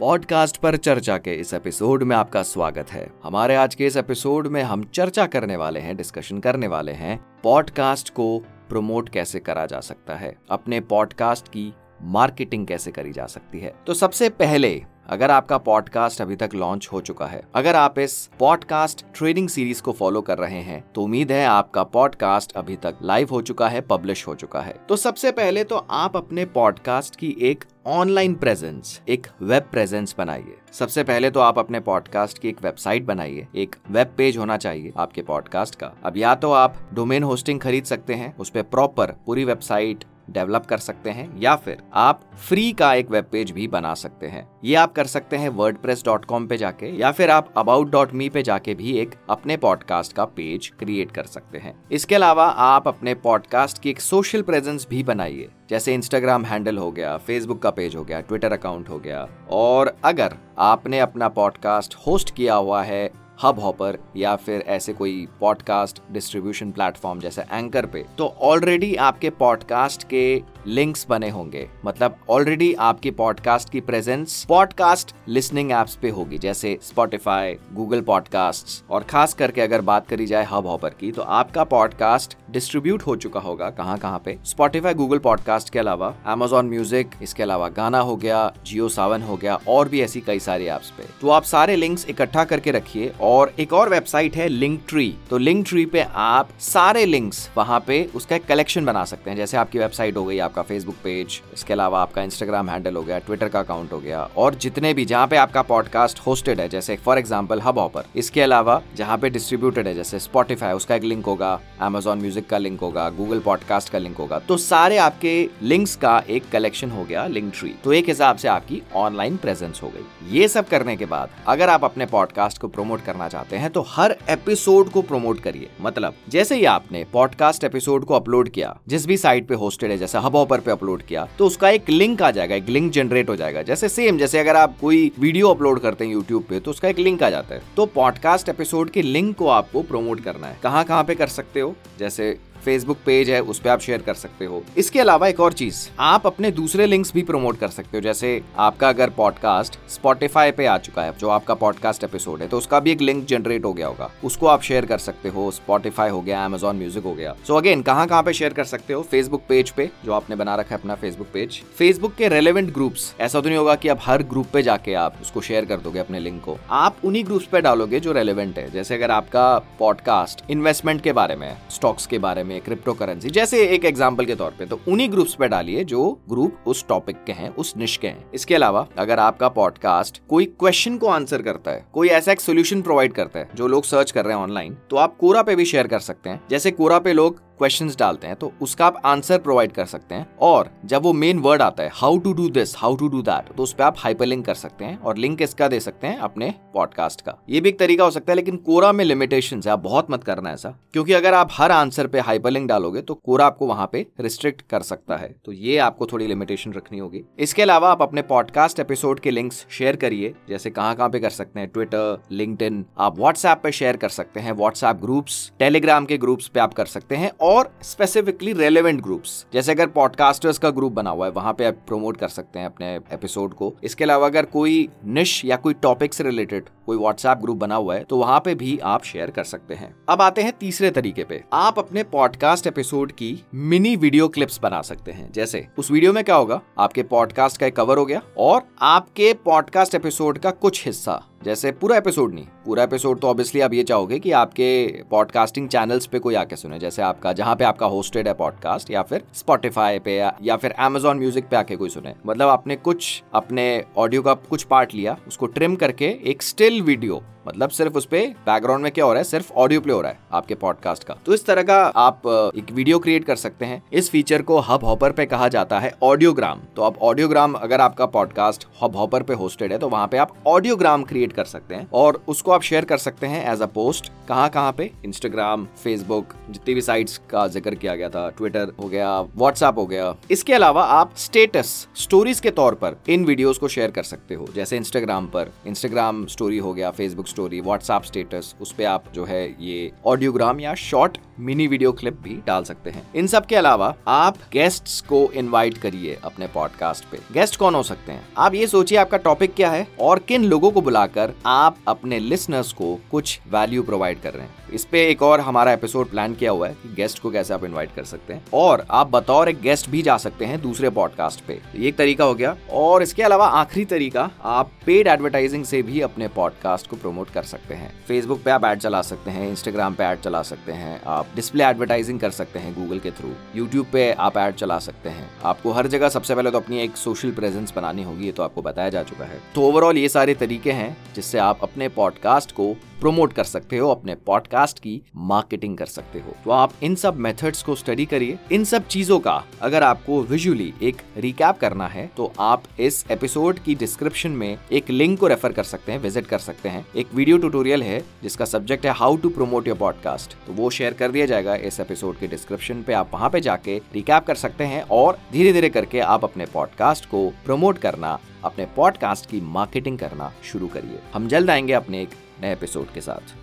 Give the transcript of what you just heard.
Podcast पर चर्चा के इस एपिसोड में आपका स्वागत है। हमारे आज के इस एपिसोड में हम चर्चा करने वाले हैं डिस्कशन करने वाले हैं, पॉडकास्ट को प्रमोट कैसे करा जा सकता है, अपने पॉडकास्ट की मार्केटिंग कैसे करी जा सकती है। तो सबसे पहले अगर आपका पॉडकास्ट अभी तक लॉन्च हो चुका है, अगर आप इस पॉडकास्ट ट्रेडिंग सीरीज़ को फॉलो कर रहे हैं तो उम्मीद है आपका पॉडकास्ट अभी तक लाइव हो चुका है पब्लिश हो चुका है। तो सबसे पहले तो आप अपने पॉडकास्ट की एक ऑनलाइन प्रेजेंस एक वेब प्रेजेंस बनाइए। सबसे पहले तो आप अपने पॉडकास्ट की एक वेबसाइट बनाइए, एक वेब पेज होना चाहिए आपके पॉडकास्ट का। अब या तो आप डोमेन होस्टिंग खरीद सकते हैं, उस पर प्रॉपर पूरी वेबसाइट डेवलप कर सकते हैं या फिर आप फ्री का एक वेब पेज भी बना सकते हैं। ये आप कर सकते हैं वर्ड पे जाके या फिर आप अबाउट डॉट मी पे जाके भी एक अपने पॉडकास्ट का पेज क्रिएट कर सकते हैं। इसके अलावा आप अपने पॉडकास्ट की एक सोशल प्रेजेंस भी बनाइए। जैसे इंस्टाग्राम हैंडल हो गया फेसबुक का पेज हो गया ट्विटर अकाउंट हो गया। और अगर आपने अपना पॉडकास्ट होस्ट किया हुआ है हब हॉपर या फिर ऐसे कोई पॉडकास्ट डिस्ट्रीब्यूशन प्लेटफॉर्म जैसे एंकर पे तो ऑलरेडी आपके पॉडकास्ट के लिंक्स बने होंगे। मतलब ऑलरेडी आपकी पॉडकास्ट की प्रेजेंस पॉडकास्ट लिसनिंग एप्स पे होगी, जैसे स्पॉटिफाई गूगल पॉडकास्ट और खास करके अगर बात करी जाए हब हॉपर की तो आपका पॉडकास्ट डिस्ट्रीब्यूट हो चुका होगा कहाँ कहाँ पे? स्पॉटिफाई गूगल पॉडकास्ट के अलावा एमेजॉन म्यूज़िक इसके अलावा गाना हो गया जियो सावन हो गया, और भी ऐसी कई सारी एप्स पे। तो आप सारे लिंक्स इकट्ठा करके रखिए और एक और वेबसाइट है लिंक ट्री तो लिंक ट्री पे आप सारे लिंक्स वहाँ पे उसका कलेक्शन बना सकते हैं, जैसे आपकी वेबसाइट हो गई आपका फेसबुक पेज इसके अलावा आपका इंस्टाग्राम हैंडल हो गया ट्विटर का अकाउंट हो गया, और जितने भी जहाँ पे आपका पॉडकास्ट होस्टेड है, जैसे फॉर एग्ज़ाम्पल हब ऑपर इसके अलावा जहाँ पे डिस्ट्रीब्यूटेड है, जैसे स्पॉटिफाई उसका एक लिंक होगा अमेजॉन म्यूज़िक का लिंक होगा गूगल पॉडकास्ट का लिंक होगा तो सारे आपके लिंक्स का एक कलेक्शन हो गया लिंक ट्री तो एक हिसाब से आपकी ऑनलाइन प्रेजेंस हो गई। ये सब करने के बाद अगर आप अपने पॉडकास्ट को प्रमोट करना चाहते हैं तो हर एपिसोड को प्रमोट करिए। मतलब जैसे ही आपने पॉडकास्ट एपिसोड को अपलोड किया, जिस भी साइट पे होस्टेड है, जैसे हब ऑपर पे अपलोड किया तो उसका एक लिंक आ जाएगा, एक लिंक जनरेट हो जाएगा। जैसे सेम जैसे अगर आप कोई वीडियो अपलोड करते हैं यूट्यूब पे तो उसका एक लिंक आ जाता है। तो पॉडकास्ट एपिसोड के लिंक को आपको प्रमोट करना है। कहाँ कहाँ पे कर सकते हो? जैसे फेसबुक पेज है, उस पर आप शेयर कर सकते हो। इसके अलावा एक और चीज़, आप अपने दूसरे लिंक्स भी प्रमोट कर सकते हो। जैसे आपका अगर पॉडकास्ट स्पॉटिफाई पे आ चुका है, जो आपका पॉडकास्ट एपिसोड है तो उसका भी एक लिंक जनरेट हो गया होगा। उसको आप शेयर कर सकते हो स्पॉटिफाई हो गया अमेजॉन म्यूज़िक हो गया। सो अगेन कहाँ कहाँ पे शेयर कर सकते हो? फेसबुक पेज पे, जो आपने बना रखा है अपना फेसबुक पेज फेसबुक के रेलिवेंट ग्रुप्स ऐसा तो नहीं होगा कि आप हर ग्रुप पे जाके आप उसको शेयर कर दोगे अपने लिंक को। आप उन्हीं ग्रुप्स पे डालोगे जो रेलिवेंट है। जैसे अगर आपका पॉडकास्ट इन्वेस्टमेंट के बारे में स्टॉक्स के बारे में क्रिप्टो करेंसी जैसे एक एग्ज़ाम्पल के तौर पे तो उन्हीं ग्रुप्स पे डालिए जो ग्रुप उस टॉपिक के हैं, उस निश के हैं। इसके अलावा, अगर आपका पॉडकास्ट कोई क्वेश्चन को आंसर करता है, कोई ऐसा एक सोल्यूशन प्रोवाइड करता है, जो लोग सर्च कर रहे हैं ऑनलाइन तो आप कोरा पे भी शेयर कर सकते हैं। जैसे कोरा पे लोग क्वेश्चंस डालते हैं तो उसका आप आंसर प्रोवाइड कर सकते हैं। और जब वो मेन वर्ड आता है how to do this how to do that तो उस पर आप हाइपर लिंक कर सकते हैं और लिंक इसका दे सकते हैं अपने पॉडकास्ट का। ये भी एक तरीका हो सकता है, लेकिन कोरा में लिमिटेशन है, आप बहुत मत करना ऐसा। क्योंकि अगर आप हर आंसर पे हाइपर लिंक डालोगे तो कोरा आपको वहाँ पे रिस्ट्रिक्ट कर सकता है। तो ये आपको थोड़ी लिमिटेशन रखनी होगी। इसके अलावा आप अपने पॉडकास्ट एपिसोड के लिंक्स शेयर करिए, जैसे कहाँ कहाँ पे कर सकते हैं ट्विटर लिंक आप व्हाट्सएप पे शेयर कर सकते हैं व्हाट्सएप ग्रुप्स टेलीग्राम के ग्रुप्स पे आप कर सकते हैं और स्पेसिफिकली रेलेवेंट ग्रुप्स जैसे अगर पॉडकास्टर्स का ग्रुप बना हुआ है, वहाँ पे आप प्रमोट कर सकते हैं अपने एपिसोड को। इसके अलावा अगर कोई निश या कोई टॉपिक से रिलेटेड कोई व्हाट्सएप ग्रुप बना हुआ है तो वहाँ पे भी आप शेयर कर सकते हैं। अब आते हैं तीसरे तरीके पे। आप अपने पॉडकास्ट एपिसोड की मिनी वीडियो क्लिप्स बना सकते हैं। जैसे, उस वीडियो में क्या होगा? आपके पॉडकास्ट का एक कवर हो गया और आपके पॉडकास्ट एपिसोड का कुछ हिस्सा। जैसे पूरा एपिसोड नहीं पूरा एपिसोड तो ऑब्वियसली आप ये चाहोगे कि आपके पॉडकास्टिंग चैनल्स पे कोई आके सुने जैसे आपका जहाँ पे आपका होस्टेड है पॉडकास्ट या फिर स्पॉटिफाई पे या, फिर अमेजोन म्यूज़िक पे आके कोई सुने। मतलब आपने कुछ अपने ऑडियो का कुछ पार्ट लिया उसको ट्रिम करके एक स्टिल वीडियो मतलब सिर्फ़ उस पर बैकग्राउंड में क्या हो रहा है? सिर्फ़ ऑडियो प्ले हो रहा है आपके पॉडकास्ट का। तो इस तरह का आप एक वीडियो क्रिएट कर सकते हैं। इस फीचर को हब हॉपर पे कहा जाता है ऑडियोग्राम तो आप ऑडियोग्राम अगर आपका पॉडकास्ट हब हॉपर पे होस्टेड है तो वहाँ पे आप ऑडियोग्राम क्रिएट कर सकते हैं और उसको आप शेयर कर सकते हैं एज अ पोस्ट कहाँ कहाँ पे? इंस्टाग्राम फेसबुक जितनी भी साइट्स का ज़िक्र किया गया था ट्विटर हो गया व्हाट्सएप हो गया। इसके अलावा आप स्टेटस स्टोरीज के तौर पर इन वीडियोस को शेयर कर सकते हो। जैसे इंस्टाग्राम पर इंस्टाग्राम स्टोरी हो गया फेसबुक स्टोरी व्हाट्सएप स्टेटस उस पर आप जो है ये ऑडियोग्राम या शॉर्ट मिनी वीडियो क्लिप भी डाल सकते हैं। इन सब के अलावा आप गेस्ट्स को इनवाइट करिए अपने पॉडकास्ट पे। गेस्ट कौन हो सकते हैं? आप ये सोचिए आपका टॉपिक क्या है और किन लोगों को बुलाकर आप अपने लिसनर्स को कुछ वैल्यू प्रोवाइड कर रहे हैं। इस पे एक और हमारा एपिसोड प्लान किया हुआ है कि गेस्ट को कैसे आप इनवाइट कर सकते हैं। और आप बतौर एक गेस्ट भी जा सकते हैं दूसरे पॉडकास्ट पे। ये एक तरीका हो गया। और इसके अलावा आखिरी तरीका, आप पेड एडवर्टाइजिंग से भी अपने पॉडकास्ट को प्रमोट कर सकते हैं। फेसबुक पे आप एड चला सकते हैं इंस्टाग्राम पे एड चला सकते हैं, आप डिस्प्ले एडवर्टाइजिंग कर सकते हैं गूगल के थ्रू यूट्यूब पे आप एड चला सकते हैं। आपको हर जगह सबसे पहले तो अपनी एक सोशल प्रेजेंस बनानी होगी, ये तो आपको बताया जा चुका है। तो ओवरऑल ये सारे तरीके हैं जिससे आप अपने पॉडकास्ट को प्रमोट कर सकते हो, अपने पॉडकास्ट की मार्केटिंग कर सकते हो। तो आप इन सब मेथड्स को स्टडी करिए। इन सब चीज़ों का अगर आपको विजुअली एक रिकैप करना है तो आप इस एपिसोड की डिस्क्रिप्शन में एक लिंक को रेफर कर सकते हैं विज़िट कर सकते हैं। एक वीडियो ट्यूटोरियल है, जिसका सब्जेक्ट है how to promote your podcast तो वो शेयर कर दिया जाएगा इस एपिसोड के डिस्क्रिप्शन पे। आप वहाँ पे जाके रिकैप कर सकते हैं और धीरे धीरे करके आप अपने पॉडकास्ट को प्रमोट करना, अपने पॉडकास्ट की मार्केटिंग करना शुरू करिए। हम जल्द आएँगे अपने एक नए एपिसोड के साथ।